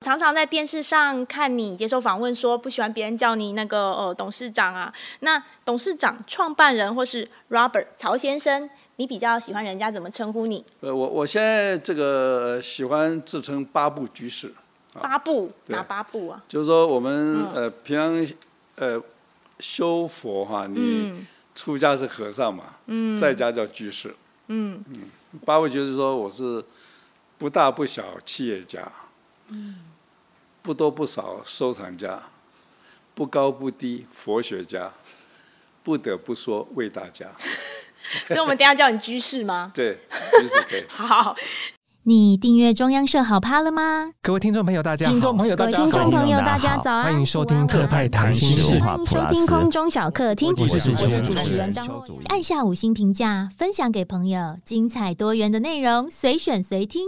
常常在电视上看你接受访问，说不喜欢别人叫你那个呃董事长啊。那董事长、创办人或是 Robert 曹先生，你比较喜欢人家怎么称呼你？呃，我我现在这个喜欢自称八部居士。八部？哪八部啊？就是说我们、嗯、呃平常呃修佛哈，你出家是和尚嘛，嗯、在家叫居士。嗯嗯，八部就是说我是不大不小企业家。嗯。不多不少，收藏家；不高不低，佛学家。不得不说，为大家。所以，我们等下叫你居士吗？对，居士可以。好，你订阅中央社好趴了吗？各位听众朋友，大家好！听众朋友，大家好！听众朋友，大家早安！欢迎收听特派谈心事，欢迎收听空中小客厅。我是主持人，主持人张若昀。按下五星评价，分享给朋友，精彩多元的内容，随选随听。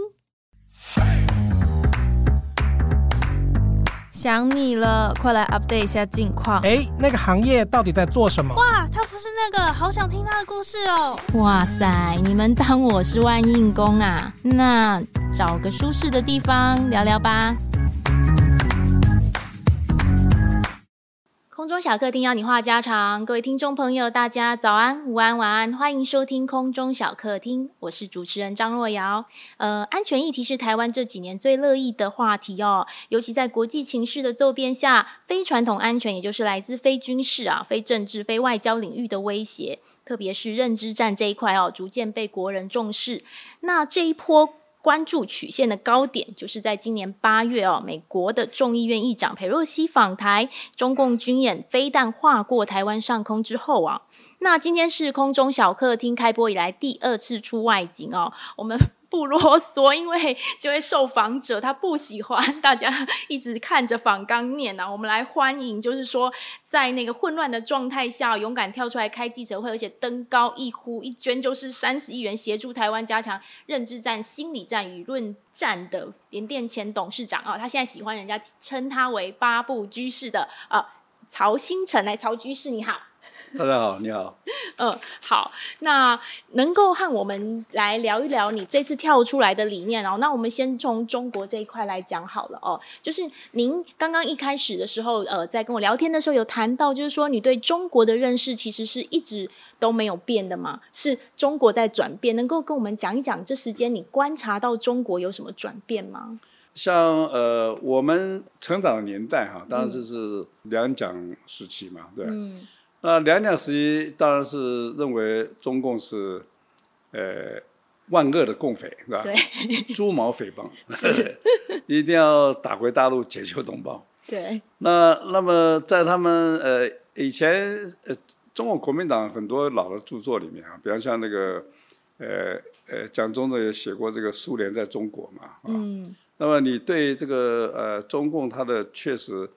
想你了，快来 update 一下近况。哎，那个行业到底在做什么？哇，他不是那个，好想听他的故事哦。哇塞，你们当我是万应公啊？那找个舒适的地方聊聊吧。空中小客厅邀你话家常，各位听众朋友，大家早安、午安、晚安，欢迎收听空中小客厅，我是主持人张若瑶。呃，安全议题是台湾这几年最热议的话题哦，尤其在国际情势的骤变下，非传统安全，也就是来自非军事啊、非政治、非外交领域的威胁，特别是认知战这一块哦，逐渐被国人重视。那这一波。关注曲线的高点，就是在今年八月哦，美国的众议院议长佩洛西访台，中共军演飞弹划过台湾上空之后啊，那今天是空中小客厅开播以来第二次出外景哦，我们。不啰嗦，因为这位受访者他不喜欢大家一直看着访纲念啊。我们来欢迎，就是说在那个混乱的状态下，勇敢跳出来开记者会，而且登高一呼一捐就是三十亿元协助台湾加强认知战、心理战、舆论战的联电前董事长啊。他现在喜欢人家称他为八部居士的啊，曹兴诚，来，曹居士你好。大家好，你好。嗯，好，那能够和我们来聊一聊你这次跳出来的理念哦。那我们先从中国这一块来讲好了哦。就是您刚刚一开始的时候，呃，在跟我聊天的时候有谈到，就是说你对中国的认识其实是一直都没有变的嘛？是中国在转变，能够跟我们讲一讲这时间你观察到中国有什么转变吗？像呃，我们成长的年代哈，当然就是两蒋时期嘛，对。嗯那两蒋时期当然是认为中共是，呃，万恶的共匪，是吧？对，猪毛匪帮，是一定要打回大陆解救同胞。对。那那么在他们呃以前呃中国国民党很多老的著作里面啊，比方像那个呃呃蒋中正也写过这个苏联在中国嘛，啊。嗯。那么你对这个呃中共他的确实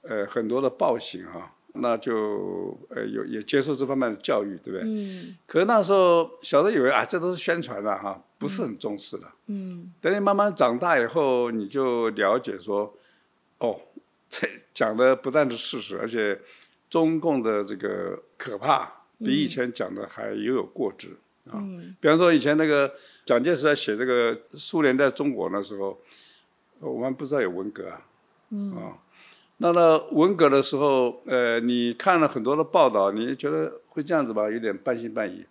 呃很多的暴行哈。那就呃有也接受这方面的教育，对不对？嗯。可是那时候小时候以为啊，这都是宣传了哈，不是很重视的。嗯。等你慢慢长大以后，你就了解说，哦，这讲的不但是事实，而且中共的这个可怕比以前讲的还犹有过之啊。嗯。比方说以前那个蒋介石在写这个苏联在中国那时候，我们不知道有文革啊。嗯。啊。那到文革的时候，呃，你看了很多的报道，你觉得会这样子吧？有点半信半疑。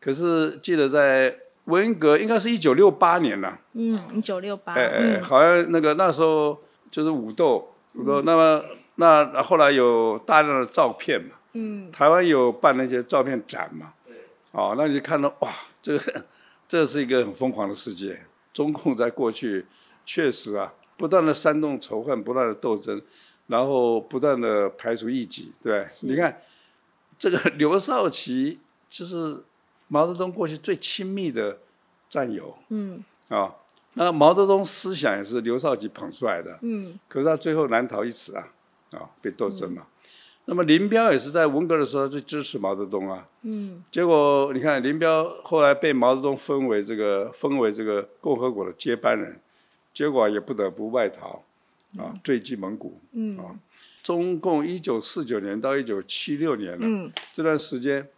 可是记得在文革，应该是一九六八年了。嗯，一九六八。哎哎，好像那个那时候就是武斗，武斗。那么那后来有大量的照片嘛。嗯。台湾有办那些照片展嘛。对。哦，那你就看到哇，这个 这是一个很疯狂的世界。中共在过去确实啊，不断的煽动仇恨，不断的斗争。然后不断的排除异己，对，你看这个刘少奇就是毛泽东过去最亲密的战友，嗯，啊，那毛泽东思想也是刘少奇捧出来的，嗯，可是他最后难逃一死啊，啊，被斗争嘛。嗯、那么林彪也是在文革的时候最支持毛泽东啊，嗯，结果你看林彪后来被毛泽东封为这个封为这个共和国的接班人，结果也不得不外逃。啊，坠机蒙古。嗯，啊，中共一九四九年到一九七六年呢，嗯，这段时间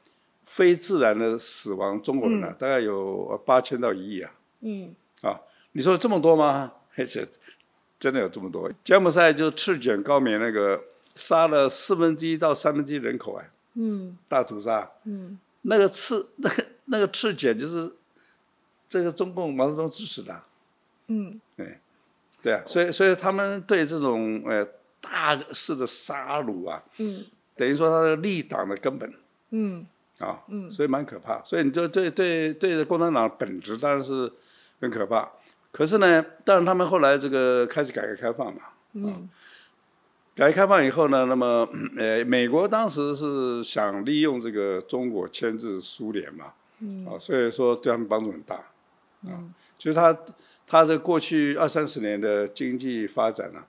非自然的死亡中国人呢，嗯、大概有八千到一亿啊。嗯，啊，你说这么多吗？还 是真的有这么多。柬埔寨就赤柬高棉那个杀了四分之一到三分之一人口哎，嗯，大屠杀，嗯，那个赤 那个那个赤柬就是这个中共毛泽东支持的，嗯，对，啊，所以所以他们对这种呃大肆的杀戮啊，嗯，等于说他的立党的根本，嗯，啊，嗯，所以蛮可怕。所以你就对对对着共产党的本质当然是很可怕。可是呢，当然他们后来这个开始改革开放嘛，嗯，改革开放以后呢，那么呃，美国当时是想利用这个中国牵制苏联嘛，嗯，啊，所以说对他们帮助很大，啊，其实他他这过去二三十年的经济发展呢，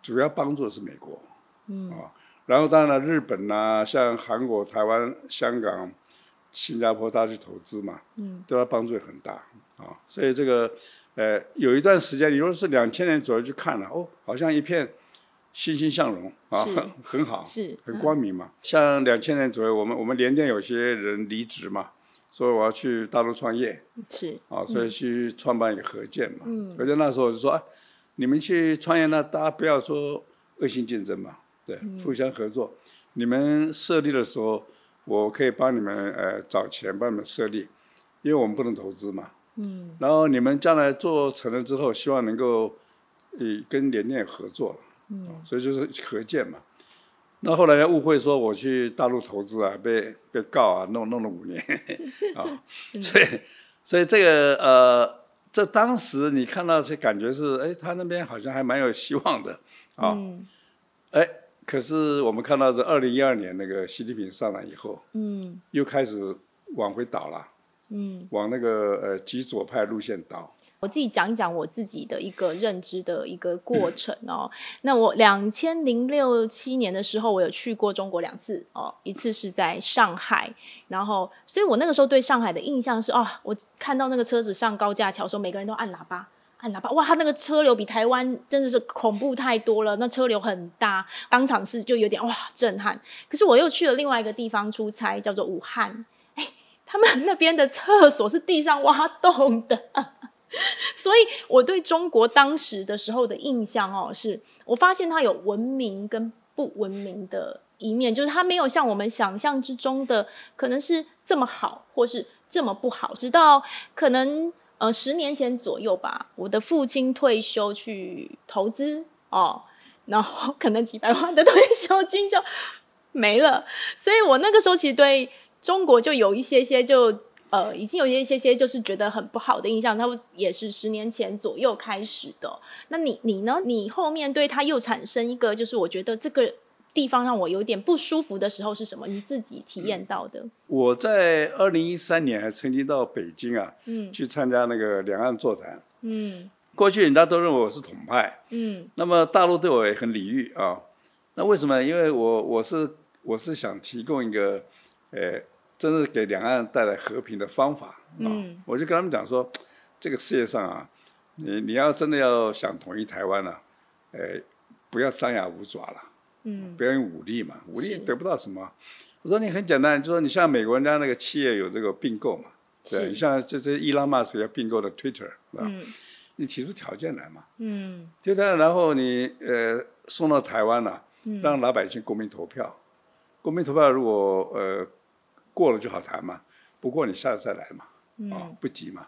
主要帮助的是美国，嗯，啊，然后当然了，日本呐，像韩国、台湾、香港、新加坡，他去投资嘛，嗯，对他帮助也很大，啊，所以这个。呃，有一段时间，你如果是两千年左右去看了，哦，好像一片欣欣向荣啊，很 很好，是很光明嘛。像两千年左右，我们我们联电有些人离职嘛，说我要去大陆创业，是。啊，所以去创办一个合建嘛。嗯，合建那时候就说，啊，你们去创业，呢大家不要说恶性竞争嘛，对，互相合作。你们设立的时候，我可以帮你们呃找钱帮你们设立，因为我们不能投资嘛。嗯，然后你们将来做成了之后，希望能够，呃，跟联电合作，嗯，所以就是合建嘛。那后来误会说我去大陆投资啊，被被告啊，弄弄了五年，啊、哦，所以所以这个呃，这当时你看到这感觉是，哎，他那边好像还蛮有希望的，啊、哦，嗯、哎，可是我们看到这二零一二年那个习近平上来以后，嗯，又开始往回倒了。嗯，往那个呃极左派路线倒。我自己讲一讲我自己的一个认知的一个过程哦。嗯、那我两千零六七年的时候，我有去过中国两次哦，一次是在上海，然后，所以我那个时候对上海的印象是，哦，我看到那个车子上高架桥的时候，每个人都按喇叭，按喇叭，哇，他那个车流比台湾真的是恐怖太多了，那车流很大，当场是就有点哇震撼。可是我又去了另外一个地方出差，叫做武汉。他们那边的厕所是地上挖洞的，所以我对中国当时的时候的印象哦，是我发现它有文明跟不文明的一面，就是它没有像我们想象之中的可能是这么好，或是这么不好。直到可能呃十年前左右吧，我的父亲退休去投资哦，然后可能几百万的退休金就没了，所以我那个时候其实对。中国就有一些些就呃，已经有一些些就是觉得很不好的印象，它也是十年前左右开始的。那你你呢？你后面对它又产生一个，就是我觉得这个地方让我有点不舒服的时候是什么？你自己体验到的？我在二零一三年还曾经到北京啊，嗯，去参加那个两岸座谈，嗯，过去人家都认为我是统派，嗯，那么大陆对我也很礼遇啊。那为什么？因为我我是我是想提供一个，呃。真是给两岸带来和平的方法啊！嗯、我就跟他们讲说，这个世界上啊，你你要真的要想统一台湾呢、啊，呃，不要张牙舞爪了，嗯，不要用武力嘛，武力得不到什么。我说你很简单，就说你像美国人家那个企业有这个并购嘛，对，你像这这伊朗马斯要并购的 Twitter，是吧？嗯、你提出条件来嘛，嗯，对的，然后你呃送到台湾了、啊，让老百姓公民投票，嗯、公民投票如果呃。过了就好谈嘛，不过你下次再来嘛，啊、哦，不急嘛，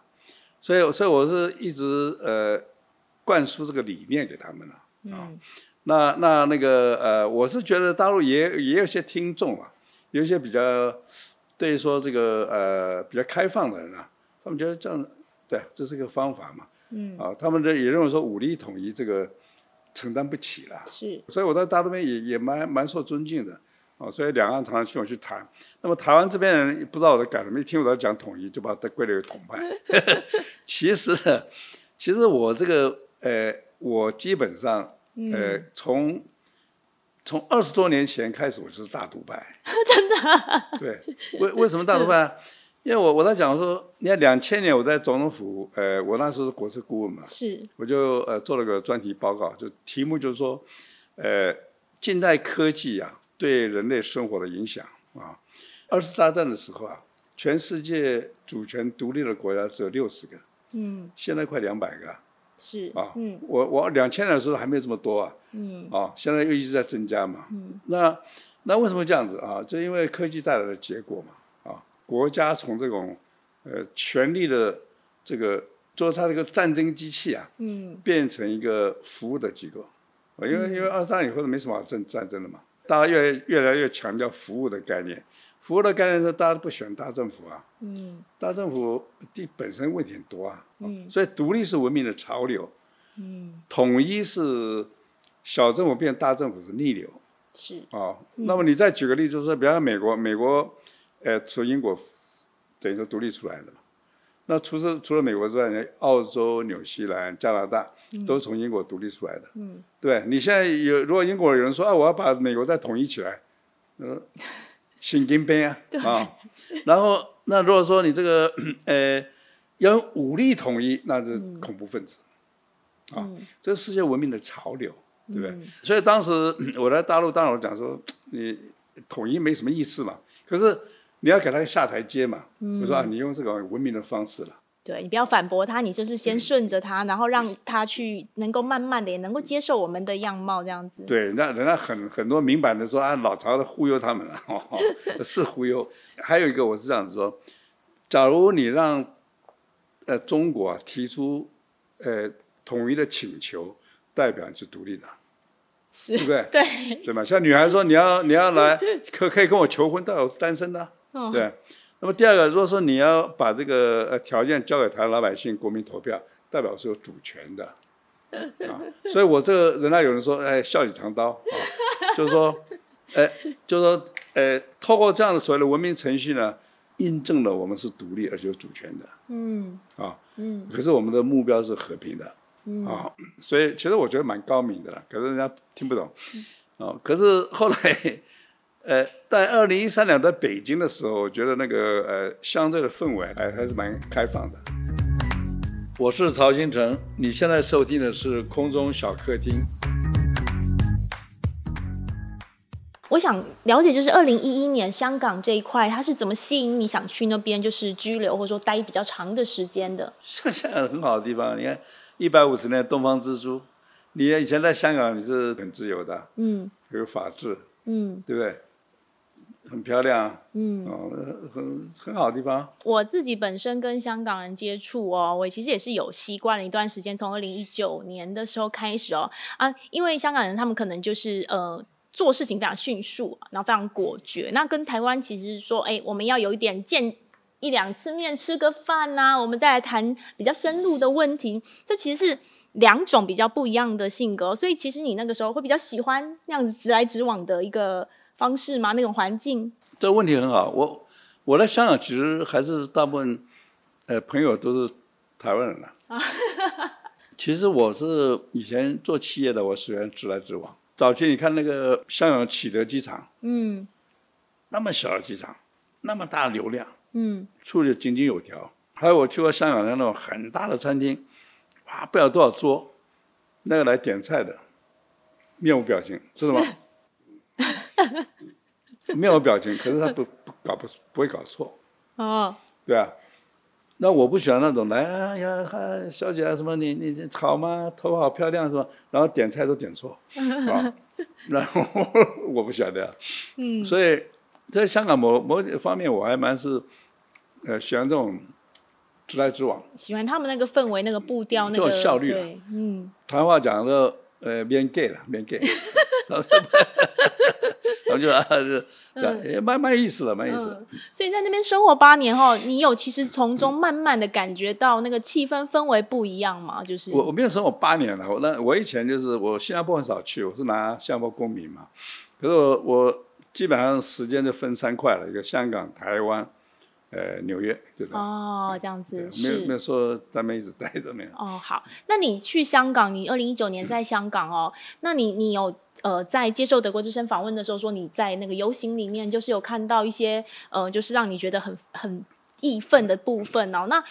所以所以我是一直呃灌输这个理念给他们了啊。那那那个呃，我是觉得大陆也也有些听众啊，有一些比较对于说这个呃比较开放的人啊，他们觉得这样对，这是个方法嘛，嗯，啊，他们这也认为说武力统一这个承担不起了，是，所以我在大陆边也也蛮蛮受尊敬的。哦，所以两岸常常请我去谈。那么台湾这边人不知道我在干什么，一听我在讲统一，就把它归类为统派。其实，其实我这个呃，我基本上呃，从从二十多年前开始，我就是大独派。真的？对。为为什么大独派？因为我我在讲说，你看两千年我在总统府，呃，我那时候是国策顾问嘛，是，我就呃做了个专题报告，就题目就是说，呃，近代科技啊。对人类生活的影响啊，二次大战的时候啊，全世界主权独立的国家只有六十个，嗯，现在快两百个，是啊，嗯，我我两千年的时候还没有这么多啊，嗯，啊，现在又一直在增加嘛，嗯，那那为什么这样子啊？就因为科技带来的结果嘛，啊，国家从这种呃权力的这个做它这个战争机器啊，嗯，变成一个服务的机构，因为因为二战以后没什么好战战争了嘛，大家越越来越强调服务的概念。服务的概念是大家都不喜欢大政府啊，嗯，大政府地本身问题很多啊，嗯，所以独立是文明的潮流，嗯，统一是小政府变大政府是逆流，是。啊，那么你再举个例子，就是说，比方说美国，美国，呃，从英国等于说独立出来的嘛，那除了除了美国之外，澳洲、纽西兰、加拿大都是从英国独立出来的，嗯，对，你现在有如果英国有人说啊，我要把美国再统一起来，嗯。神经病啊！啊，然后那如果说你这个呃要用武力统一，那是恐怖分子，嗯、啊，这是世界文明的潮流，对不对？嗯、所以当时 我在大陆，当然我讲说你统一没什么意思嘛，可是你要给他下台阶嘛，嗯、我说啊，你用这个文明的方式了。对，你不要反驳他，你就是先顺着他，嗯、然后让他去能够慢慢的也能够接受我们的样貌这样子。对，那人家很很多明白的说啊，老曹的忽悠他们了，哦，是忽悠。还有一个我是这样子说，假如你让呃中国啊提出呃统一的请求，代表你是独立的，是对不对？对，对嘛？像女孩说你要你要来可可以跟我求婚，但我单身的，哦、对。那么第二个，如果说你要把这个呃条件交给台湾老百姓国民投票，代表是有主权的，啊，所以我这个人家有人说，哎，笑里藏刀啊，就是说，哎，就是说，哎，透过这样的所谓的文明程序呢，印证了我们是独立而且有主权的，嗯，啊，嗯，可是我们的目标是和平的，嗯，啊，所以其实我觉得蛮高明的了，可是人家听不懂，啊，可是后来。呃，在二零一三年在北京的时候，我觉得那个呃，相对的氛围还还是蛮开放的。我是曹新成，你现在收听的是空中小客厅。我想了解，就是二零一一年香港这一块，它是怎么吸引你想去那边，就是居留或者说待比较长的时间的？香港很好的地方，你看一百五十年东方之珠，你以前在香港你是很自由的，嗯，有法治，嗯，对不对？很漂亮，嗯，哦，很很好的地方。我自己本身跟香港人接触哦，我其实也是有习惯了一段时间，从二零一九年的时候开始哦，啊，因为香港人他们可能就是呃做事情非常迅速，然后非常果决。那跟台湾其实说，哎，我们要有一点见一两次面，吃个饭呐、啊，我们再来谈比较深入的问题。这其实是两种比较不一样的性格，所以其实你那个时候会比较喜欢那样子直来直往的一个。方式吗？那种环境？这个问题很好。我我在香港其实还是大部分，呃，朋友都是台湾人了。其实我是以前做企业的，我喜欢直来直往。早期你看那个香港启德机场，嗯，那么小的机场，那么大的流量，嗯，处理井井有条。还有我去过香港的那种很大的餐厅，哇，不知道多少桌，那个来点菜的，面无表情，知道吗？没有表情，可是他不不搞不不会搞错，哦，对啊，那我不喜欢那种来啊呀，小姐啊什么你你好吗？头发好漂亮是吧？然后点菜都点错，啊，然后 我不喜欢这样，嗯，所以在香港某某方面我还蛮是，呃，喜欢这种直来直往，喜欢他们那个氛围、那个步调、那个效率，对，嗯，谈话讲的呃，变 gay 了，免给。然后就啊，就也蛮蛮有意思的，蛮有意思的。所以在那边生活八年后，你有其实从中慢慢的感觉到那个气氛氛围不一样吗？就是我我没有生活八年了，我那我以前就是我新加坡很少去，我是拿新加坡公民嘛。可是我我基本上时间就分三块了，一个香港、台湾。呃，纽约？哦，这样子没有没有说在那边一直待着没有。哦，好，那你去香港，你二零一九年在香港哦，嗯、那你你有呃在接受德国之声访问的时候说你在那个游行里面就是有看到一些呃就是让你觉得很很义愤的部分哦，那。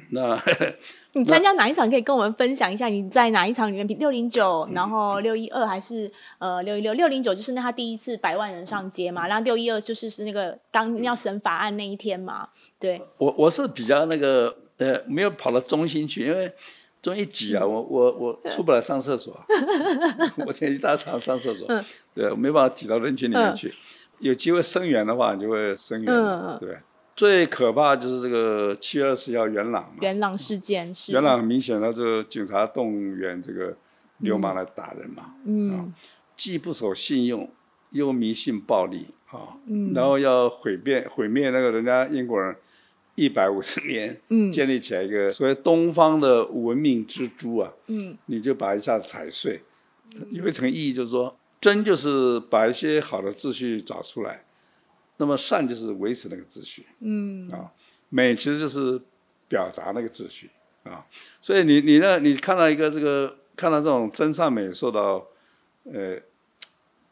那 你参加哪一场？可以跟我们分享一下？你在哪一场里面？六零九，然后六一二还是呃六一六？六零九就是那他第一次百万人上街嘛，然后六一二就是是那个当要审法案那一天嘛。对，我我是比较那个呃没有跑到中心去，因为这么一挤啊，我我我出不来上厕所，我天一大场上厕所，对，我没办法挤到人群里面去。有机会声援的话，就会声援，对。最可怕就是这个七月二十号元朗嘛，元朗事件是。元朗很明显，他这个警察动员这个流氓来打人嘛，嗯，既不守信用，又迷信暴力啊，嗯。然后要毁灭毁灭那个人家英国人一百五十年建立起来一个所谓东方的文明之珠啊，嗯，你就把一下子踩碎，有一层意义就是说，真就是把一些好的秩序找出来。那么善就是维持那个秩序，嗯。啊，美其实就是表达那个秩序啊，所以你你呢，你看到一个这个看到这种真善美受到呃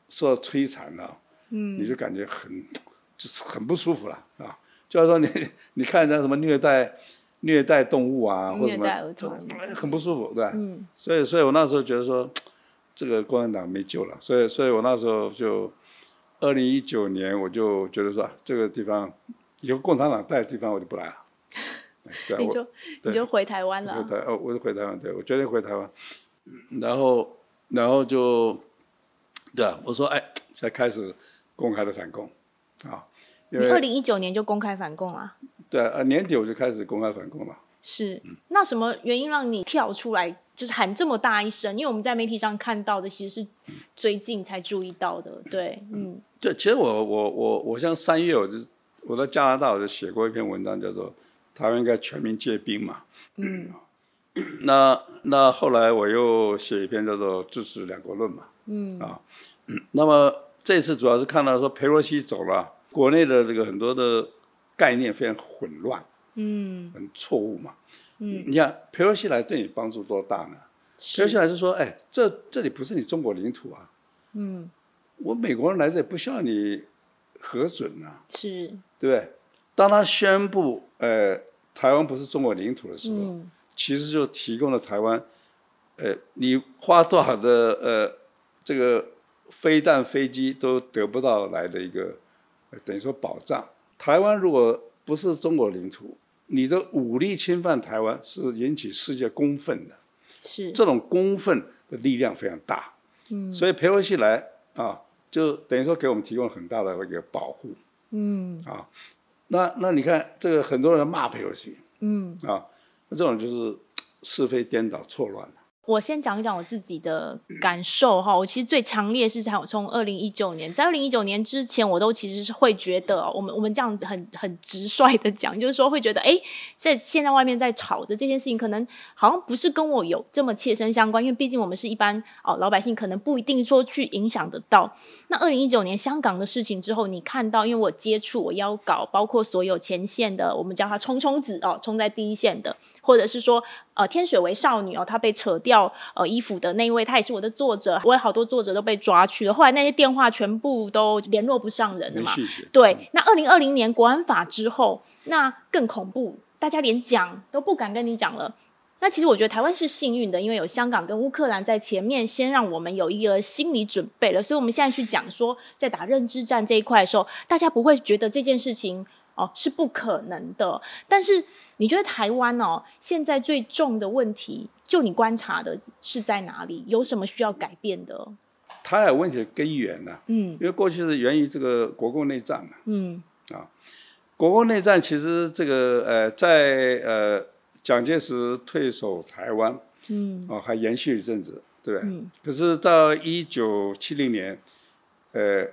受到摧残了，嗯，你就感觉很 就是很不舒服了啊，就是说你 你看人家什么虐待虐待动物啊，或者什么，虐待儿童，很不舒服，对吧？嗯，所以所以我那时候觉得说这个共产党没救了，所以所以我那时候就。二零一九年，我就觉得说，这个地方有共产党在的地方，我就不来了。对，你就你就回台湾了。回台哦，我就回台湾，对，我决定回台湾。然后，然后就，对啊，我说，哎，才开始公开的反共啊。你二零一九年就公开反共了？对啊，年底我就开始公开反共了。是，那什么原因让你跳出来？就是喊这么大一声，因为我们在媒体上看到的其实是最近才注意到的，对，嗯，对，其实我我我我像三月我就我在加拿大我就写过一篇文章，叫做台湾应该全民皆兵嘛，嗯，那那后来我又写一篇叫做支持两国论嘛，嗯啊，那么这次主要是看到说裴洛西走了，国内的这个很多的概念非常混乱，嗯，很错误嘛。嗯，你看佩洛西来对你帮助多大呢？佩洛西来是说，哎，这这里不是你中国领土啊，嗯，我美国人来这也不需要你核准啊，是，对不对？当他宣布，呃，台湾不是中国领土的时候，嗯，其实就提供了台湾，呃，你花多少的呃这个飞弹飞机都得不到来的一个，等于说保障。台湾如果不是中国领土，你的武力侵犯台湾是引起世界公愤的，是。这种公愤的力量非常大，嗯，所以佩洛西来啊，就等于说给我们提供了很大的一个保护，嗯，啊，那那你看这个很多人骂佩洛西，嗯，啊，那这种就是是非颠倒错乱。我先讲一讲我自己的感受哈，我其实最强烈是从从二零一九年，在二零一九年之前，我都其实是会觉得，我们我们这样很很直率的讲，就是说会觉得，哎，在现在外面在吵的这件事情，可能好像不是跟我有这么切身相关，因为毕竟我们是一般哦老百姓，可能不一定说去影响得到。那二零一九年香港的事情之后，你看到，因为我接触我邀稿，包括所有前线的，我们叫他冲冲子哦，冲在第一线的，或者是说。呃，天水围少女哦，她被扯掉呃衣服的那一位，她也是我的作者。我有好多作者都被抓去了，后来那些电话全部都联络不上人了嘛。对，那二零二零年国安法之后，那更恐怖，大家连讲都不敢跟你讲了。那其实我觉得台湾是幸运的，因为有香港跟乌克兰在前面，先让我们有一个心理准备了。所以我们现在去讲说，在打认知战这一块的时候，大家不会觉得这件事情哦是不可能的，但是。你觉得台湾哦，现在最重的问题，就你观察的是在哪里？有什么需要改变的？台海问题的根源呢？嗯，因为过去是源于这个国共内战嘛。嗯，啊，国共内战其实这个呃，在呃蒋介石退守台湾，嗯，哦，还延续一阵子，对不对？嗯。可是到一九七零年，呃，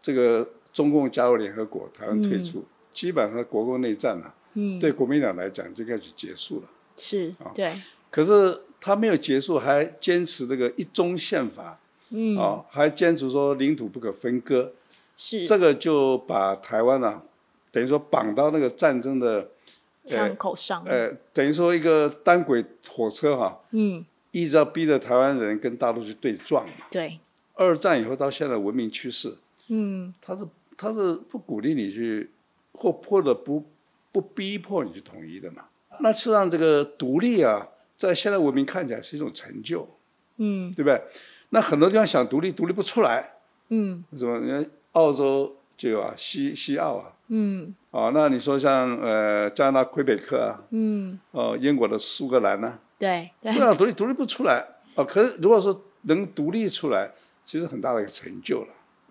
这个中共加入联合国，台湾退出，嗯、基本上国共内战啊。嗯，对国民党来讲就开始结束了，是啊，对。可是他没有结束，还坚持这个一中宪法，嗯，啊，还坚持说领土不可分割，是。这个就把台湾呢、啊，等于说绑到那个战争的枪口上，呃，等于说一个单轨火车哈、啊，嗯，一直要逼着台湾人跟大陆去对撞嘛，对。二战以后到现在文明趋势，嗯，他是他是不鼓励你去或或者不。不逼迫你去统一的嘛？那实际上这个独立啊，在现代文明看起来是一种成就，嗯，对不对？那很多地方想独立，独立不出来，嗯，什么？你看澳洲就有啊，西西澳啊，嗯，啊，那你说像呃加拿大魁北克啊，嗯，哦、呃，英国的苏格兰呢、啊，对对，共产党独立独立不出来啊。可是如果说能独立出来，其实很大的一个成就了，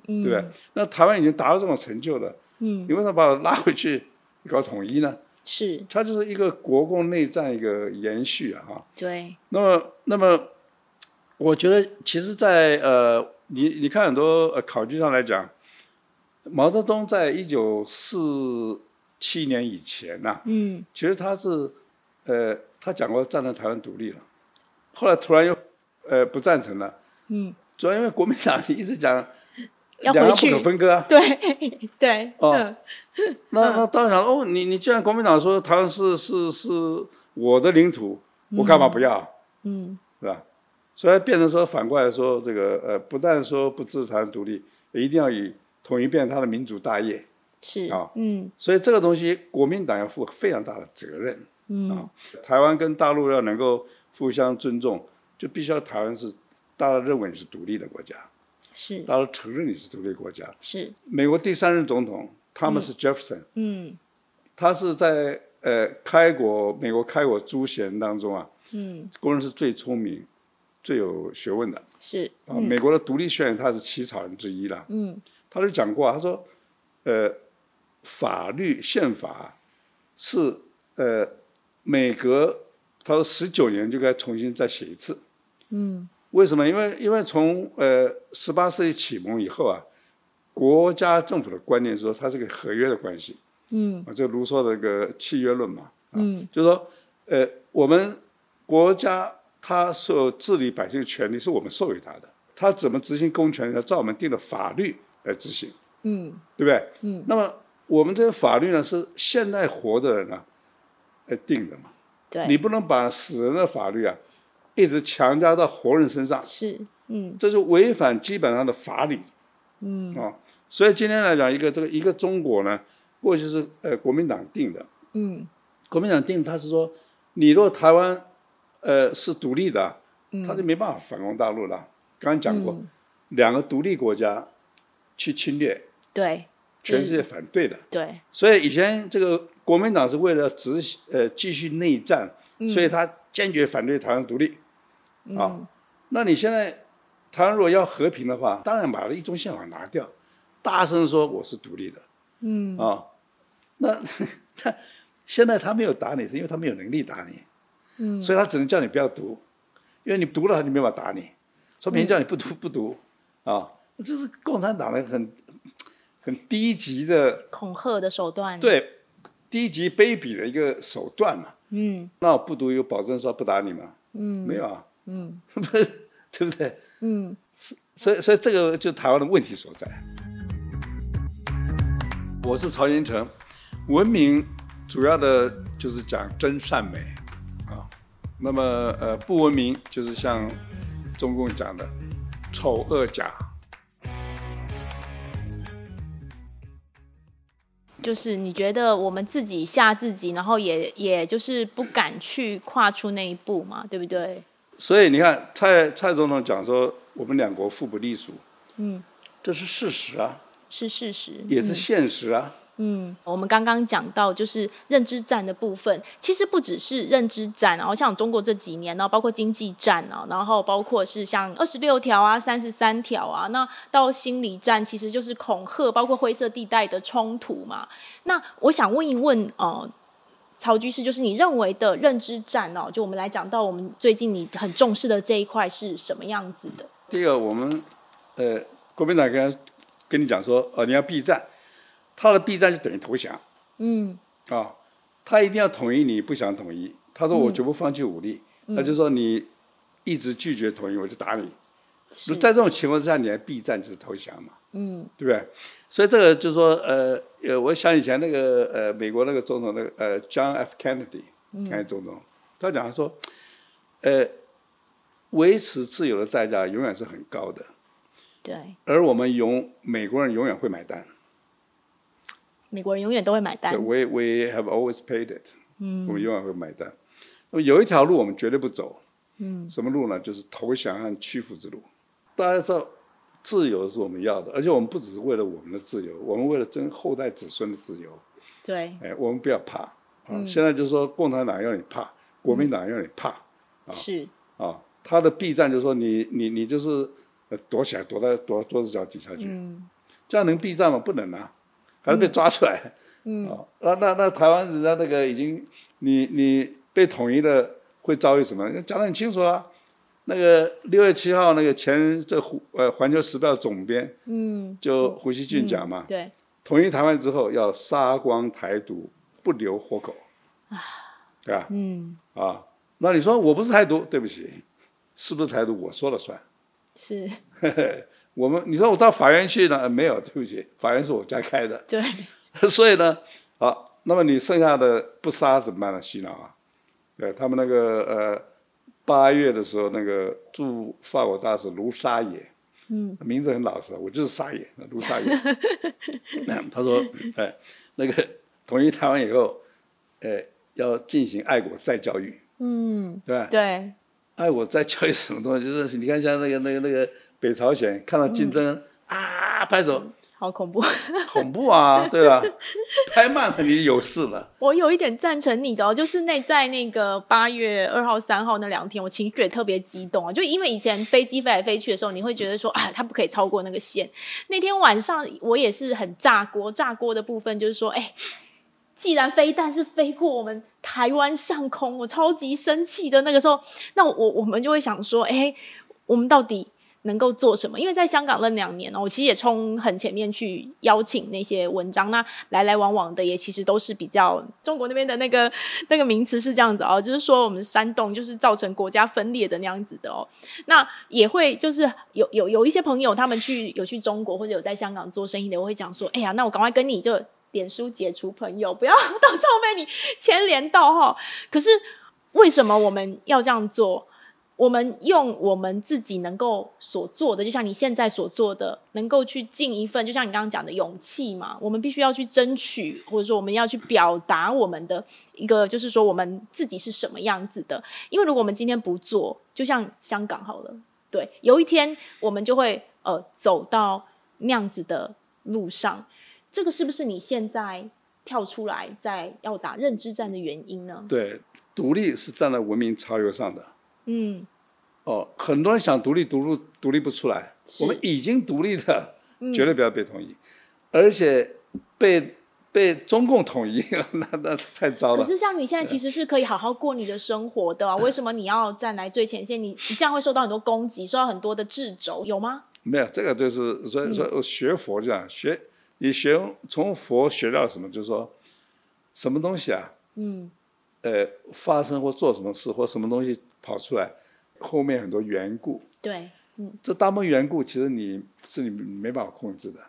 嗯、对不对？那台湾已经达到这种成就了，嗯，你为什么把我拉回去搞统一呢？是，它就是一个国共内战一个延续啊，哈。对。那么，那么，我觉得其实在，在呃，你你看很多呃考据上来讲，毛泽东在一九四七年以前呐、啊，嗯，其实他是呃，他讲过赞成台湾独立了，后来突然又呃不赞成了，嗯，主要因为国民党一直讲。两岸不可分割啊！对 对哦，嗯、那那当然了哦，你你既然国民党说台湾是是是我的领土，我干嘛不要？嗯，是吧？所以变成说反过来说，这个呃，不但说不支持台湾独立，一定要以统一变成他的民族大业。是啊，哦、嗯，所以这个东西国民党要负非常大的责任。嗯、哦，台湾跟大陆要能够互相尊重，就必须要台湾是大家认为你是独立的国家。是，大家承认你是独立国家。是，美国第三任总统汤马斯·杰弗森，嗯，他是在呃开国美国开国诸贤当中啊，嗯，公认是最聪明、最有学问的。是，啊，美国的独立宣言他是起草人之一了。嗯，他就讲过，他说，呃，法律宪法是呃每隔他说十九年就该重新再写一次。嗯。为什么？因为因为从呃十八世纪启蒙以后啊，国家政府的观念是说它是个合约的关系，嗯，啊，这卢梭的这个契约论嘛，啊、嗯，就是说，呃，我们国家它所治理百姓的权利是我们授予他的，他怎么执行公权，要照我们定的法律来执行，嗯，对不对？嗯，那么我们这个法律呢，是现代活的人啊来定的嘛，对，你不能把死人的法律啊。一直强加到活人身上，是，嗯，这是违反基本上的法理，嗯，啊，所以今天来讲，一个这个一个中国呢，过去是呃国民党定的，嗯，国民党定他是说，你若台湾，呃是独立的，嗯，他就没办法反攻大陆了。刚刚讲过，嗯，两个独立国家去侵略，对，全世界反对的，对，所以以前这个国民党是为了执行呃继续内战，嗯，所以他坚决反对台湾独立。啊、哦，那你现在台湾如果要和平的话，当然把这一中宪法拿掉，大声说我是独立的，嗯。啊、哦，那 他现在他没有打你，是因为他没有能力打你，嗯，所以他只能叫你不要读，因为你读了他就没法打你，说明叫你不读不读，啊、哦，这是共产党的很很低级的恐吓的手段，对，低级卑鄙的一个手段嘛，嗯，那我不读有保证说不打你吗？嗯，没有啊。嗯，不，对不对？嗯，所以所以这个就是台湾的问题所在。我是曹兴诚，文明主要的就是讲真善美啊，那么呃不文明就是像中共讲的丑恶假，就是你觉得我们自己吓自己，然后也也就是不敢去跨出那一步嘛，对不对？所以你看，蔡蔡总统讲说我们两国互不隶属，嗯，这是事实啊，是事实，也是现实啊。嗯，我们刚刚讲到就是认知战的部分，其实不只是认知战，然后像中国这几年呢，包括经济战啊，然后包括是像二十六条啊、三十三条啊，那到心理战，其实就是恐吓，包括灰色地带的冲突嘛。那我想问一问，呃。曹居士，就是你认为的认知战哦，就我们来讲到我们最近你很重视的这一块是什么样子的？第一个，我们呃国民党跟跟你讲说，呃你要避战，他的避战就等于投降。嗯。啊、哦，他一定要统一，你不想统一，他说我绝不放弃武力，那、嗯、就是说你一直拒绝统一，我就打你。是在这种情况之下，你还避战就是投降嘛？嗯，对不对？所以这个就是说，呃呃，我想以前那个呃美国那个总统那个呃 John F. Kennedy，嗯，总统，他讲他说，呃，维持自由的代价永远是很高的。对。而我们永美国人永远会买单。美国人永远都会买单。We we have always paid it。嗯。我们永远会买单。那么有一条路我们绝对不走。嗯。什么路呢？就是投降和屈服之路。大家知道，自由是我们要的，而且我们不只是为了我们的自由，我们为了争后代子孙的自由。对，哎，我们不要怕啊！嗯、现在就是说，共产党要你怕，国民党要你怕啊，是啊，他的避战就是说你你你就是躲起来，躲在躲到桌子脚底下去，嗯，这样能避战吗？不能啊，还是被抓出来。嗯，啊，那那那台湾人家那个已经你你被统一了，会遭遇什么？讲得很清楚啊。那个六月七号，那个前这胡呃《环球时报》总编，嗯，就胡锡进讲嘛，嗯、对，统一台湾之后要杀光台独，不留活口，啊，对吧？嗯，啊，那你说我不是台独，对不起，是不是台独我说了算，是，我们你说我到法院去呢？没有，对不起，法院是我家开的，对，所以呢，好，那么你剩下的不杀怎么办呢？洗脑啊，对，他们那个呃。八月的时候，那个驻法国大使卢沙野，嗯，名字很老实，我就是沙野，卢沙野。他说，哎，那个统一台湾以后，哎，要进行爱国再教育，嗯，对吧？对，爱国再教育什么东西？就是你看，像那个那个那个北朝鲜，看到金正恩、嗯、啊，拍手。好恐怖，恐怖啊，对吧？拍慢了你有事了。我有一点赞成你的哦，就是那在那个八月二号、三号那两天，我情绪也特别激动啊。就因为以前飞机飞来飞去的时候，你会觉得说啊，它不可以超过那个线。那天晚上我也是很炸锅，炸锅的部分就是说，哎，既然飞弹是飞过我们台湾上空，我超级生气的那个时候，那我我们就会想说，哎，我们到底能够做什么？因为在香港那两年哦，我其实也冲很前面去邀请那些文章，那来来往往的也其实都是比较中国那边的那个 那个名词是这样子哦，就是说我们煽动就是造成国家分裂的那样子的哦。那也会就是有有有一些朋友他们去有去中国或者有在香港做生意的，我会讲说，哎呀，那我赶快跟你就脸书解除朋友，不要 到时候被你牵连到哈。可是为什么我们要这样做？我们用我们自己能够所做的，就像你现在所做的，能够去尽一份，就像你刚刚讲的勇气嘛。我们必须要去争取，或者说我们要去表达我们的一个，就是说我们自己是什么样子的。因为如果我们今天不做，就像香港好了，对，有一天我们就会呃走到那样子的路上。这个是不是你现在跳出来在要打认知战的原因呢？对，独立是站在文明潮流上的。嗯，哦，很多人想独立，独立独立不出来。我们已经独立的，绝对不要被统一，嗯、而且被被中共统一，那那太糟了。可是像你现在其实是可以好好过你的生活的，为什么你要站来最前线？你你这样会受到很多攻击，受到很多的掣肘，有吗？没有，这个就是所以说学佛这样、嗯、学，你学从佛学到什么？就是说，什么东西啊？嗯，呃，发生或做什么事或什么东西。跑出来，后面很多缘故。对，嗯，这大部分缘故其实你是你没办法控制的。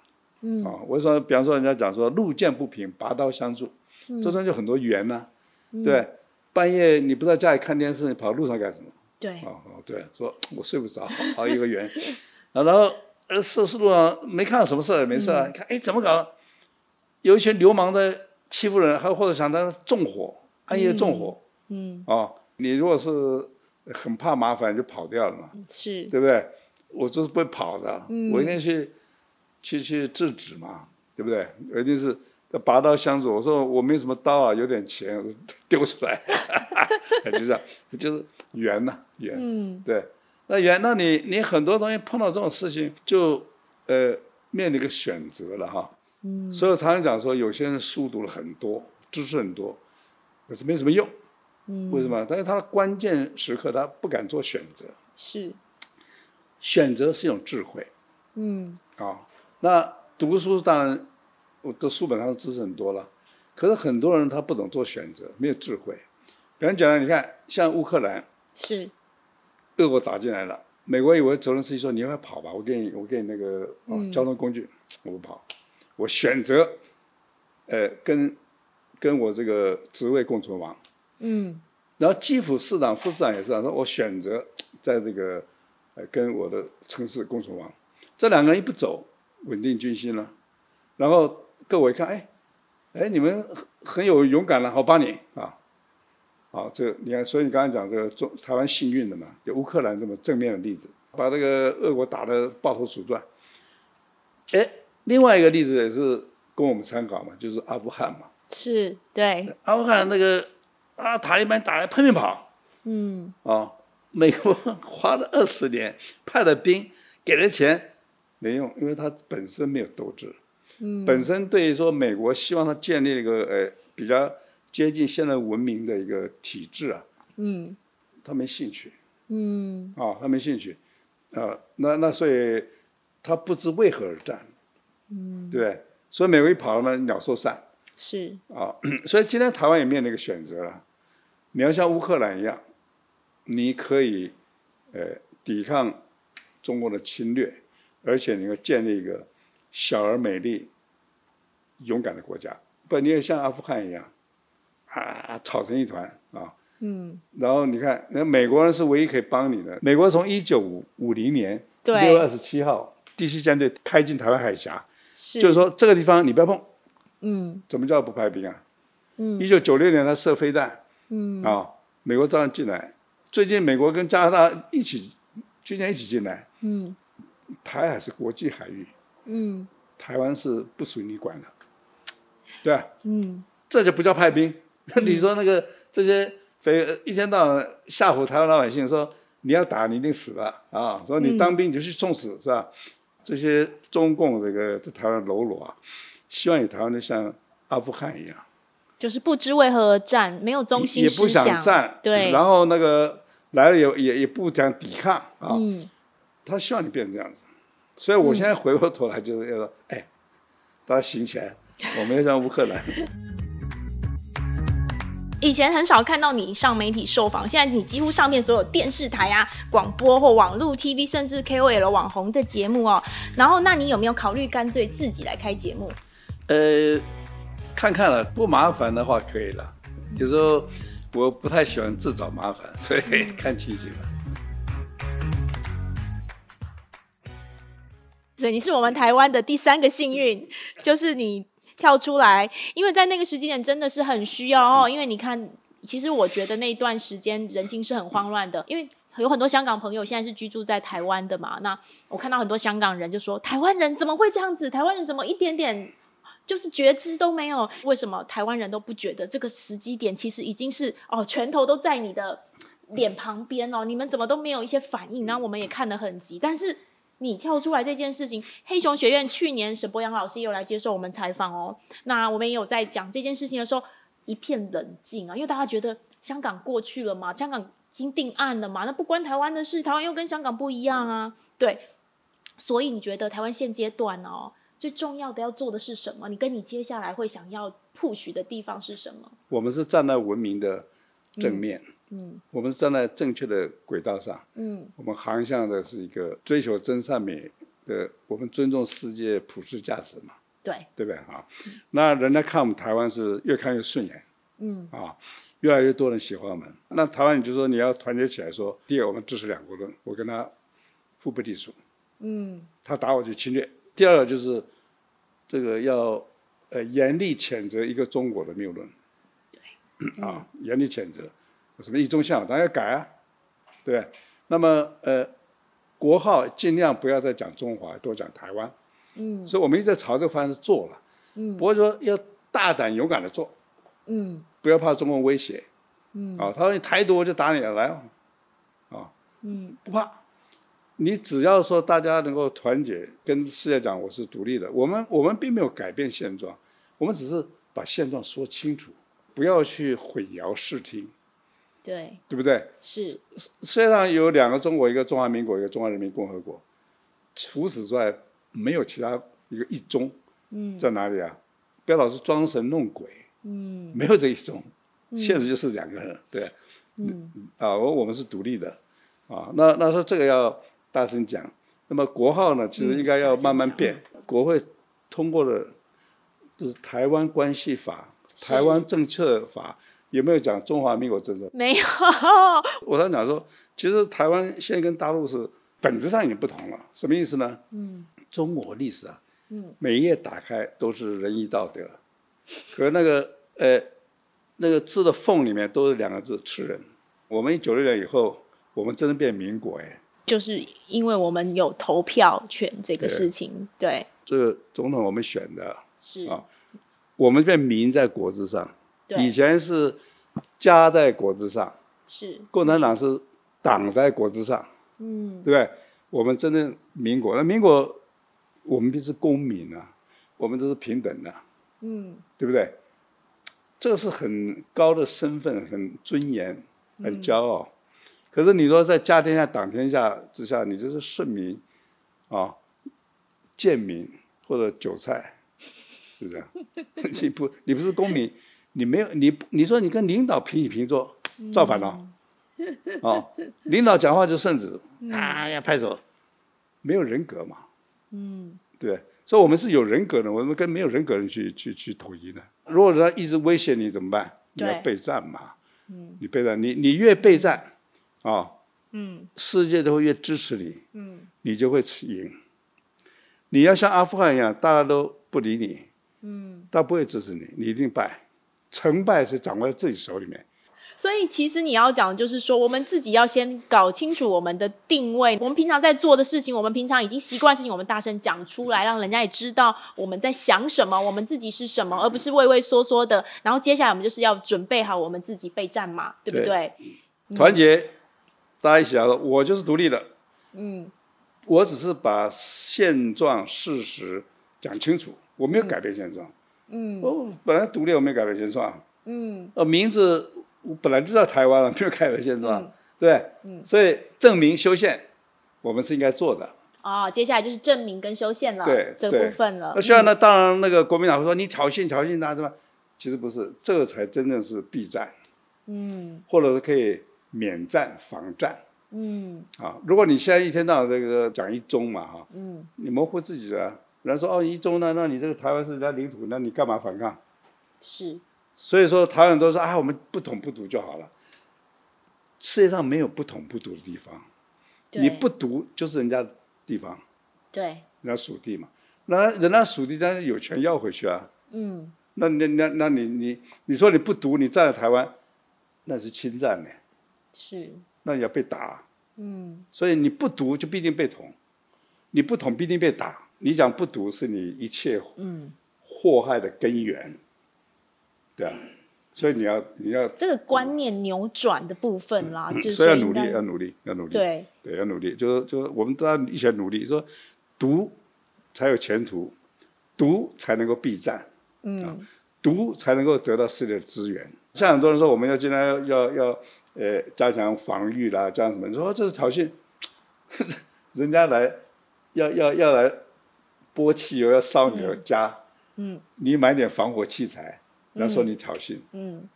嗯，啊，我说，比方说人家讲说路见不平拔刀相助，嗯、这中就很多缘呐、啊。嗯、对，半夜你不在家里看电视，你跑路上干什么？对，哦哦，对，说我睡不着，好一个缘。啊，然后呃，是是路上没看到什么事儿，没事啊，嗯、你看，哎，怎么搞？有一群流氓的欺负人，还或者想他纵火，暗夜纵火。嗯，你如果是。很怕麻烦就跑掉了嘛，是对不对？我就是不会跑的，嗯、我一定去去去制止嘛，对不对？我一定是拔刀相助。我说我没什么刀啊，有点钱，我丢出来，就这样，就是缘呐缘。嗯，对，那缘，那你你很多东西碰到这种事情，就呃面临一个选择了哈。嗯，所以我常常讲说，有些人书读了很多，知识很多，可是没什么用。嗯，为什么？但是他关键时刻他不敢做选择。是，选择是一种智慧。嗯，啊、哦，那读书当然，我的书本上的知识很多了，可是很多人他不懂做选择，没有智慧。比方讲呢，你看像乌克兰，是，俄国打进来了，美国以为泽连斯基说：“你要不要跑吧，我给你，我给你那个、哦嗯、交通工具，我不跑，我选择，呃，跟跟我这个职位共存亡。”嗯，然后基辅市长、副市长也是这样说，我选择在这个呃跟我的城市共存亡。这两个人一不走，稳定军心了。然后各位一看，哎，哎，你们很很有勇敢了，好帮你啊。好，这你看，所以你刚才讲这个中台湾幸运的嘛，有乌克兰这么正面的例子，把这个俄国打得抱头鼠窜。哎，另外一个例子也是供我们参考嘛，就是阿富汗嘛。是对。阿富汗那个。啊，塔利班打来拼命跑，嗯，啊，美国 花了二十年派了兵，给了钱没用，因为他本身没有斗志。嗯，本身对于说美国希望他建立一个呃比较接近现代文明的一个体制啊，嗯，他没兴趣。嗯，啊，他没兴趣。啊，那那所以他不知为何而战。嗯，对不对？所以美国一跑了嘛，鸟兽散。是啊，所以今天台湾也面临一个选择了。你要像乌克兰一样，你可以呃抵抗中国的侵略，而且你要建立一个小而美丽、勇敢的国家。不，你也像阿富汗一样，啊，吵成一团啊。嗯。然后你看，那美国人是唯一可以帮你的。美国从一九五零年六月二十七号第七舰队开进台湾海峡。是就是说，这个地方你不要碰。嗯。怎么叫不派兵啊？嗯。一九九六年他射飞弹。嗯。啊，美国照样进来。最近美国跟加拿大一起，今年一起进来。嗯。台海是国际海域。嗯。台湾是不属于你管的。对啊。嗯。这就不叫派兵。嗯、你说那个这些非一天到晚吓唬台湾老百姓说，说你要打你一定死了啊，说你当兵你就去送死、嗯、是吧？这些中共这个在台湾喽啰啊，希望你台湾的像阿富汗一样，就是不知为何而战，没有中心思想，也不想。战，对，然后那个来了也也也不讲抵抗啊，嗯，他希望你变成这样子，所以我现在回过头来就是要说，嗯、哎，大家醒起来，我们要像乌克兰。以前很少看到你上媒体受访，现在你几乎上面所有电视台啊、广播或网络 TV，甚至 KOL 网红的节目哦。然后，那你有没有考虑干脆自己来开节目？呃，看看了，不麻烦的话可以了。有时候我不太喜欢自找麻烦，所以看情形了。所以你是我们台湾的第三个幸运，就是你。跳出来，因为在那个时间点真的是很需要哦。因为你看，其实我觉得那段时间人心是很慌乱的，因为有很多香港朋友现在是居住在台湾的嘛。那我看到很多香港人就说：“台湾人怎么会这样子？台湾人怎么一点点就是觉知都没有？为什么台湾人都不觉得这个时机点其实已经是哦，拳头都在你的脸旁边哦？你们怎么都没有一些反应？然后我们也看得很急，但是。”你跳出来这件事情，黑熊学院去年沈博洋老师也有来接受我们采访哦。那我们也有在讲这件事情的时候，一片冷静啊，因为大家觉得香港过去了嘛，香港已经定案了嘛，那不关台湾的事，台湾又跟香港不一样啊。对，所以你觉得台湾现阶段哦，最重要的要做的是什么？你跟你接下来会想要 push 的地方是什么？我们是站在文明的正面。嗯嗯，我们是站在正确的轨道上。嗯，我们航向的是一个追求真善美的，我们尊重世界普世价值嘛。对，对不对啊？那人家看我们台湾是越看越顺眼。嗯，啊，越来越多人喜欢我们。那台湾你就说你要团结起来说，第二我们支持两国论，我跟他互不隶属。嗯，他打我就侵略。第二个就是这个要呃严厉谴责一个中国的谬论。对，啊，严厉谴责。什么一中向，当然要改啊，对。那么呃，国号尽量不要再讲中华，多讲台湾。嗯。所以我们一直在朝这个方向做了。嗯。不会说要大胆勇敢的做。嗯。不要怕中共威胁。嗯。啊，他说你台独我就打你了，来。啊。嗯。不怕，你只要说大家能够团结，跟世界讲我是独立的，我们我们并没有改变现状，我们只是把现状说清楚，不要去混淆视听。对，对不对？是。世界上有两个中国，一个中华民国，一个中华人民共和国。除此之外，没有其他一个一中。嗯。在哪里啊？不要老是装神弄鬼。嗯。没有这一中，嗯、现实就是两个人，对。嗯。啊，我我们是独立的，啊，那那说这个要大声讲。那么国号呢，其实应该要慢慢变。嗯、国会通过的，就是台湾关系法、台湾政策法。有没有讲中华民国政策？没有。我在讲说，其实台湾现在跟大陆是本质上已经不同了。什么意思呢？嗯，中国历史啊，嗯，每一页打开都是仁义道德，可那个呃那个字的缝里面都是两个字吃人。我们一九六年以后，我们真的变民国哎，就是因为我们有投票权这个事情，对，对这个总统我们选的，是啊，我们变民在国之上。以前是家在国之上，是共产党是党在国之上，嗯，对不对？我们真正民国，那民国我们就是公民啊，我们都是平等的，嗯，对不对？这个是很高的身份，很尊严，很骄傲。嗯、可是你说在家天下、党天下之下，你就是顺民啊，贱民或者韭菜，是这样。你不，你不是公民，你没有你，你说你跟领导平起平坐，造反了。嗯、哦，领导讲话就圣旨，哎呀拍手，没有人格嘛。嗯，对。所以我们是有人格的，我们跟没有人格的人去去去统一的。如果他一直威胁你怎么办？你要备战嘛。嗯，你备战，你你越备战，啊、哦，嗯，世界就会越支持你，嗯，你就会赢。你要像阿富汗一样，大家都不理你，嗯，他不会支持你，你一定败。成败是掌握在自己手里面。所以，其实你要讲的就是说，我们自己要先搞清楚我们的定位。我们平常在做的事情，我们平常已经习惯的事情，我们大声讲出来，让人家也知道我们在想什么，我们自己是什么，而不是畏畏缩缩的。然后接下来我们就是要准备好我们自己备战嘛，对不对？团结，嗯、大家一起来说，我就是独立的。嗯，我只是把现状事实讲清楚，我没有改变现状。嗯，我本来独立，我没有改变现状。嗯，呃，名字。我本来就在台湾了，没有改变现状？嗯、对，嗯、所以证明修宪，我们是应该做的。哦，接下来就是证明跟修宪了，对，这个部分了。那现在呢？当然，那个国民党会说你挑衅挑衅他，是吧？其实不是，这个才真正是避战，嗯，或者是可以免战防战，嗯，啊，如果你现在一天到晚这个讲一中嘛，哈，嗯，你模糊自己的，人家说哦一中呢，那你这个台湾是人家领土，那你干嘛反抗？是。所以说，台湾人都说啊，我们不统不独就好了。世界上没有不统不独的地方，对你不独就是人家的地方，对，人家属地嘛，那人家属地，但是有权要回去啊。嗯，那那那那你你你说你不独，你站在台湾，那是侵占呢。是，那你要被打。嗯，所以你不读就必定被捅，你不捅必定被打。你讲不读是你一切嗯祸害的根源。对啊，所以你要你要这个观念扭转的部分啦，嗯、就是所以要努力，要努力，要努力。对对，要努力，就是就是我们都要一起来努力，说读才有前途，读才能够避战，嗯，读才能够得到世界的资源。像很多人说，我们要今天要要要呃加强防御啦，加强什么？你说这是挑衅，人家来要要要来泼汽油，要烧你的家，嗯，你买点防火器材。然后说你挑衅，嗯，嗯，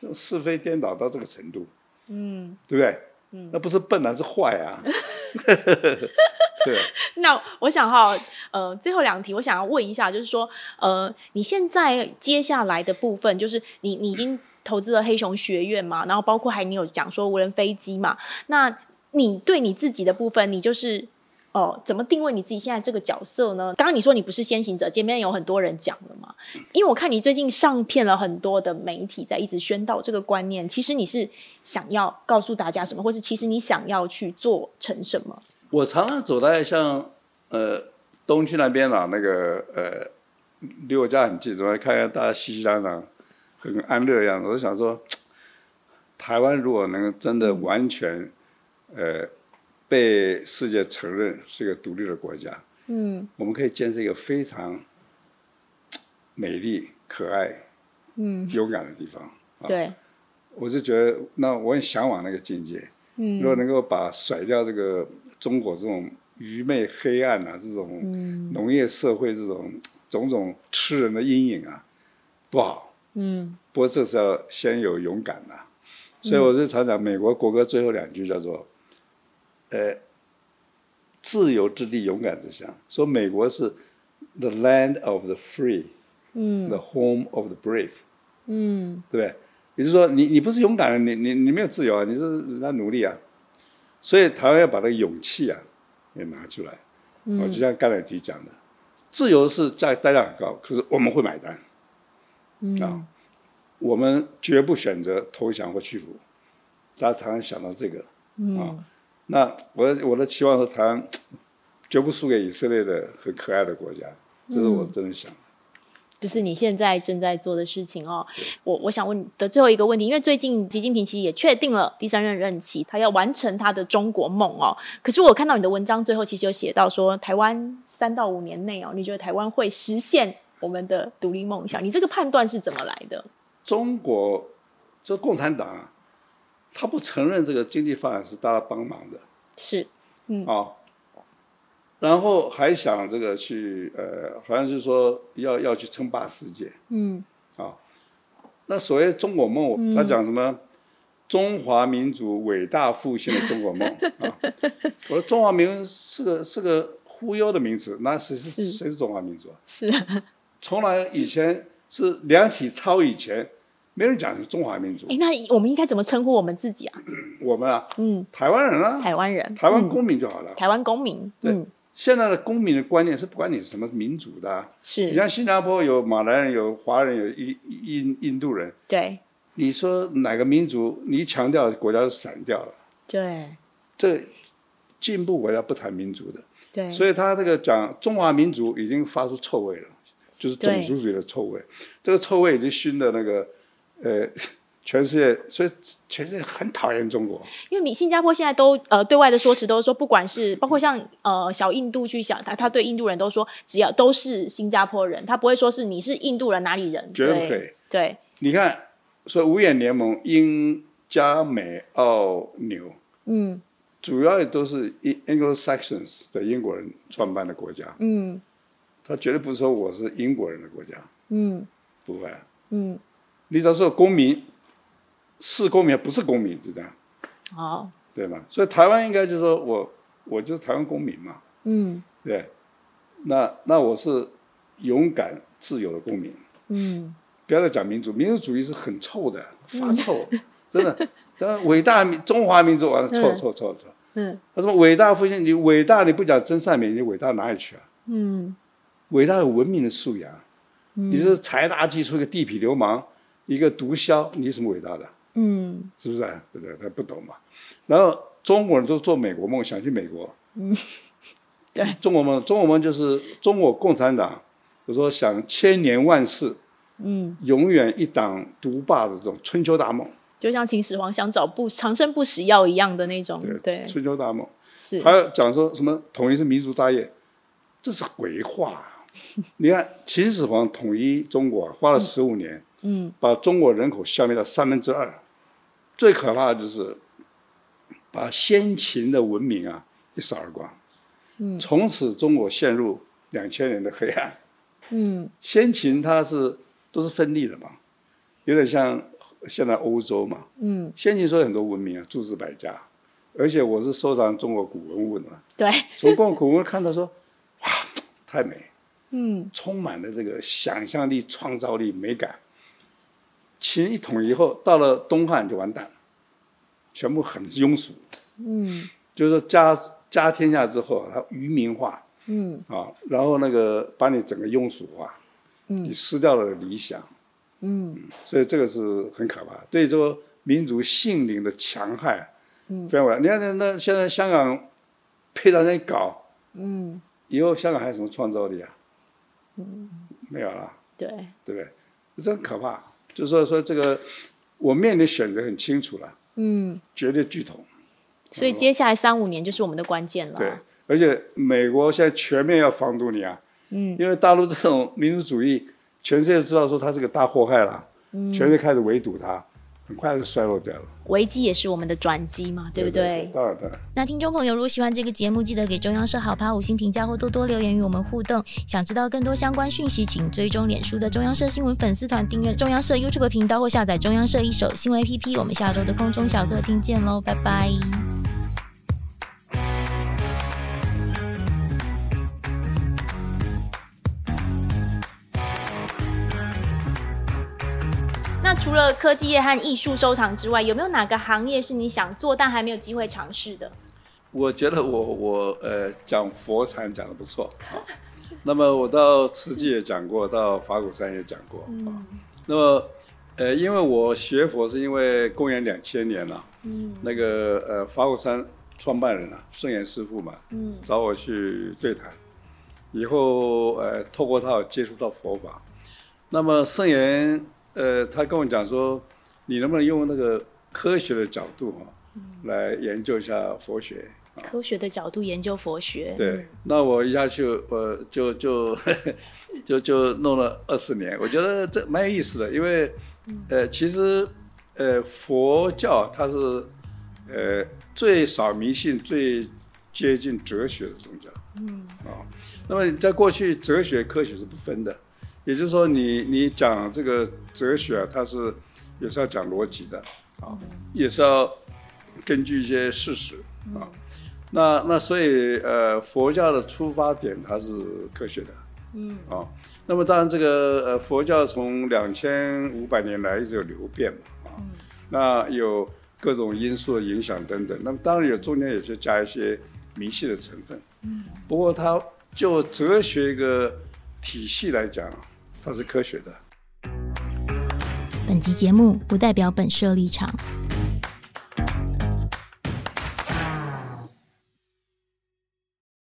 这种是非颠倒到这个程度，嗯，对不对？嗯，那不是笨啊，是坏啊。对。那我想哈，呃，最后两题，我想要问一下，就是说，呃，你现在接下来的部分，就是你你已经投资了黑熊学院嘛，然后包括还你有讲说无人飞机嘛，那你对你自己的部分，你就是。哦，怎么定位你自己现在这个角色呢？刚刚你说你不是先行者，前面有很多人讲了嘛。因为我看你最近上片了很多的媒体在一直宣导这个观念，其实你是想要告诉大家什么，或是其实你想要去做成什么？我常常走在像呃东区那边啦，那个呃离我家很近，总来看看大家熙熙攘攘，很安乐的样子。我就想说，台湾如果能真的完全、嗯、呃。被世界承认是一个独立的国家，嗯，我们可以建设一个非常 美丽、可爱、嗯、勇敢的地方。对、啊，我是觉得，那我很向往那个境界。嗯，如果能够把甩掉这个 中国这种愚昧、黑暗啊，这种农业社会这种种种吃人的阴影啊，多好。嗯，不过这是要先有勇敢呐、啊。所以我是常讲，美国国歌最后两句叫做。呃，自由之地，勇敢之乡。说美国是 the land of the free，嗯，the home of the brave，嗯，对不对？也就是说，你你不是勇敢的，你你你没有自由啊，你是人家努力啊。所以台湾要把那个勇气啊也拿出来。嗯，就像甘乃迪讲的，自由是在代价很高，可是我们会买单。嗯，啊，我们绝不选择投降或屈服。大家常常想到这个，嗯。啊那我的我的期望是台湾绝不输给以色列的很可爱的国家，这是我真的想。就是你现在正在做的事情哦。我我想问你的最后一个问题，因为最近习近平其实也确定了第三任任期，他要完成他的中国梦哦。可是我看到你的文章最后其实有写到说，台湾三到五年内哦，你觉得台湾会实现我们的独立梦想？你这个判断是怎么来的？中国这共产党啊，他不承认这个经济发展是大家帮忙的，是，嗯，哦。然后还想这个去呃，好像是说要要去称霸世界，嗯，啊、哦，那所谓中国梦，嗯、他讲什么？中华民族伟大复兴的中国梦 啊、哦！我说中华民族是个是个忽悠的名词，那谁是，是谁是中华民族啊？是啊，从来以前是梁启超以前，没人讲是中华民族。哎，那我们应该怎么称呼我们自己啊？我们啊，嗯，台湾人啊，台湾人，台湾公民就好了。台湾公民，对。嗯现在的公民的观念是不管你是什么民族的，是。你像新加坡有马来人、有华人、有印印印度人，对，你说哪个民族你一强调国家就散掉了，对，这进步国家不谈民族的，对，所以他这个讲中华民族已经发出臭味了，就是种族主义的臭味，这个臭味已经熏的那个，呃。全世界，所以全世界很讨厌中国。因为你新加坡现在都呃对外的说辞都是说，不管是包括像呃小印度去想他，他对印度人都说，只要都是新加坡人，他不会说是你是印度人哪里人，绝对不可以。对，你看，所以五眼联盟英加美澳纽，嗯，主要也都是 Anglo-Saxons 的英国人创办的国家，嗯，他绝对不是说我是英国人的国家，嗯，不会，嗯，你只要是公民。是公民不是公民，就这样，好，对吗？所以台湾应该就是说我，我就是台湾公民嘛，嗯，对，那那我是勇敢自由的公民，嗯，不要再讲民族，民族主义是很臭的，发臭，嗯、真的，真的伟大中华民族完了臭臭臭臭，嗯，他说伟大复兴，你伟大你不讲真善美，你伟大哪里去啊？嗯，伟大有文明的素养，嗯、你是财大气粗一个地痞流氓，一个毒枭，你有什么伟大的？嗯，是不是啊？对不对？他不懂嘛。然后中国人都做美国梦，想去美国。嗯，对。中国梦，中国梦就是中国共产党，就说想千年万世，嗯，永远一党独霸的这种春秋大梦。就像秦始皇想找不长生不死药一样的那种。对，对春秋大梦。是。还有讲说什么统一是民族大业，这是鬼话。你看秦始皇统一中国花了十五年。嗯嗯，把中国人口消灭了三分之二，最可怕的就是把先秦的文明啊一扫而光。嗯，从此中国陷入两千年的黑暗。嗯，先秦它是都是分立的嘛，有点像现在欧洲嘛。嗯，先秦说很多文明啊，诸子百家，而且我是收藏中国古文物的嘛。对，从古文看到说，哇，太美。嗯，充满了这个想象力、创造力、美感。秦一统以后，到了东汉就完蛋了，全部很庸俗。嗯，就是说家家天下之后，他愚民化。嗯啊，然后那个把你整个庸俗化，嗯，你失掉了理想。嗯，所以这个是很可怕，对这个民族性灵的强害，嗯，非常危险。你看那那现在香港配到那里搞，嗯，以后香港还有什么创造力啊？嗯，没有了。对，对不对？这很可怕。就是说，说这个我面临选择很清楚了，嗯，绝对巨头。所以接下来三五年就是我们的关键了。对，而且美国现在全面要防堵你啊，嗯，因为大陆这种民族主义，全世界都知道说它是个大祸害了，嗯，全世界开始围堵它。很快就衰落掉了。危机也是我们的转机嘛，对不对？对，对，当然，当然。那听众朋友，如果喜欢这个节目，记得给中央社好 POD 五星评价或多多留言与我们互动。想知道更多相关讯息，请追踪脸书的中央社新闻粉丝团，订阅中央社 YouTube 频道或下载中央社一手新闻 APP。我们下周的空中小客厅见喽，拜拜。那除了科技业和艺术收藏之外，有没有哪个行业是你想做但还没有机会尝试的？我觉得我我呃讲佛禅讲的不错 啊。那么我到慈济也讲过，到法鼓山也讲过啊。嗯、那么呃，因为我学佛是因为公元两千年了、啊，嗯，那个呃法鼓山创办人啊圣严师傅嘛，嗯，找我去对谈，以后呃透过他接触到佛法。那么圣严，呃，他跟我讲说，你能不能用那个科学的角度啊，来研究一下佛学？科学的角度研究佛学。对，那我一下去，我就就 就就弄了二十年，我觉得这蛮有意思的，因为呃，其实呃，佛教它是呃最少迷信、最接近哲学的宗教。嗯。啊，那么在过去，哲学、科学是不分的。也就是说你，你你讲这个哲学啊，它是也是要讲逻辑的啊，也是要根据一些事实啊。那那所以呃，佛教的出发点它是科学的，嗯啊。那么当然这个呃，佛教从两千五百年来一直有流变嘛啊，那有各种因素的影响等等。那么当然有中间也是加一些迷信的成分，嗯。不过它就哲学一个体系来讲。它是科学的。本集节目不代表本社立场，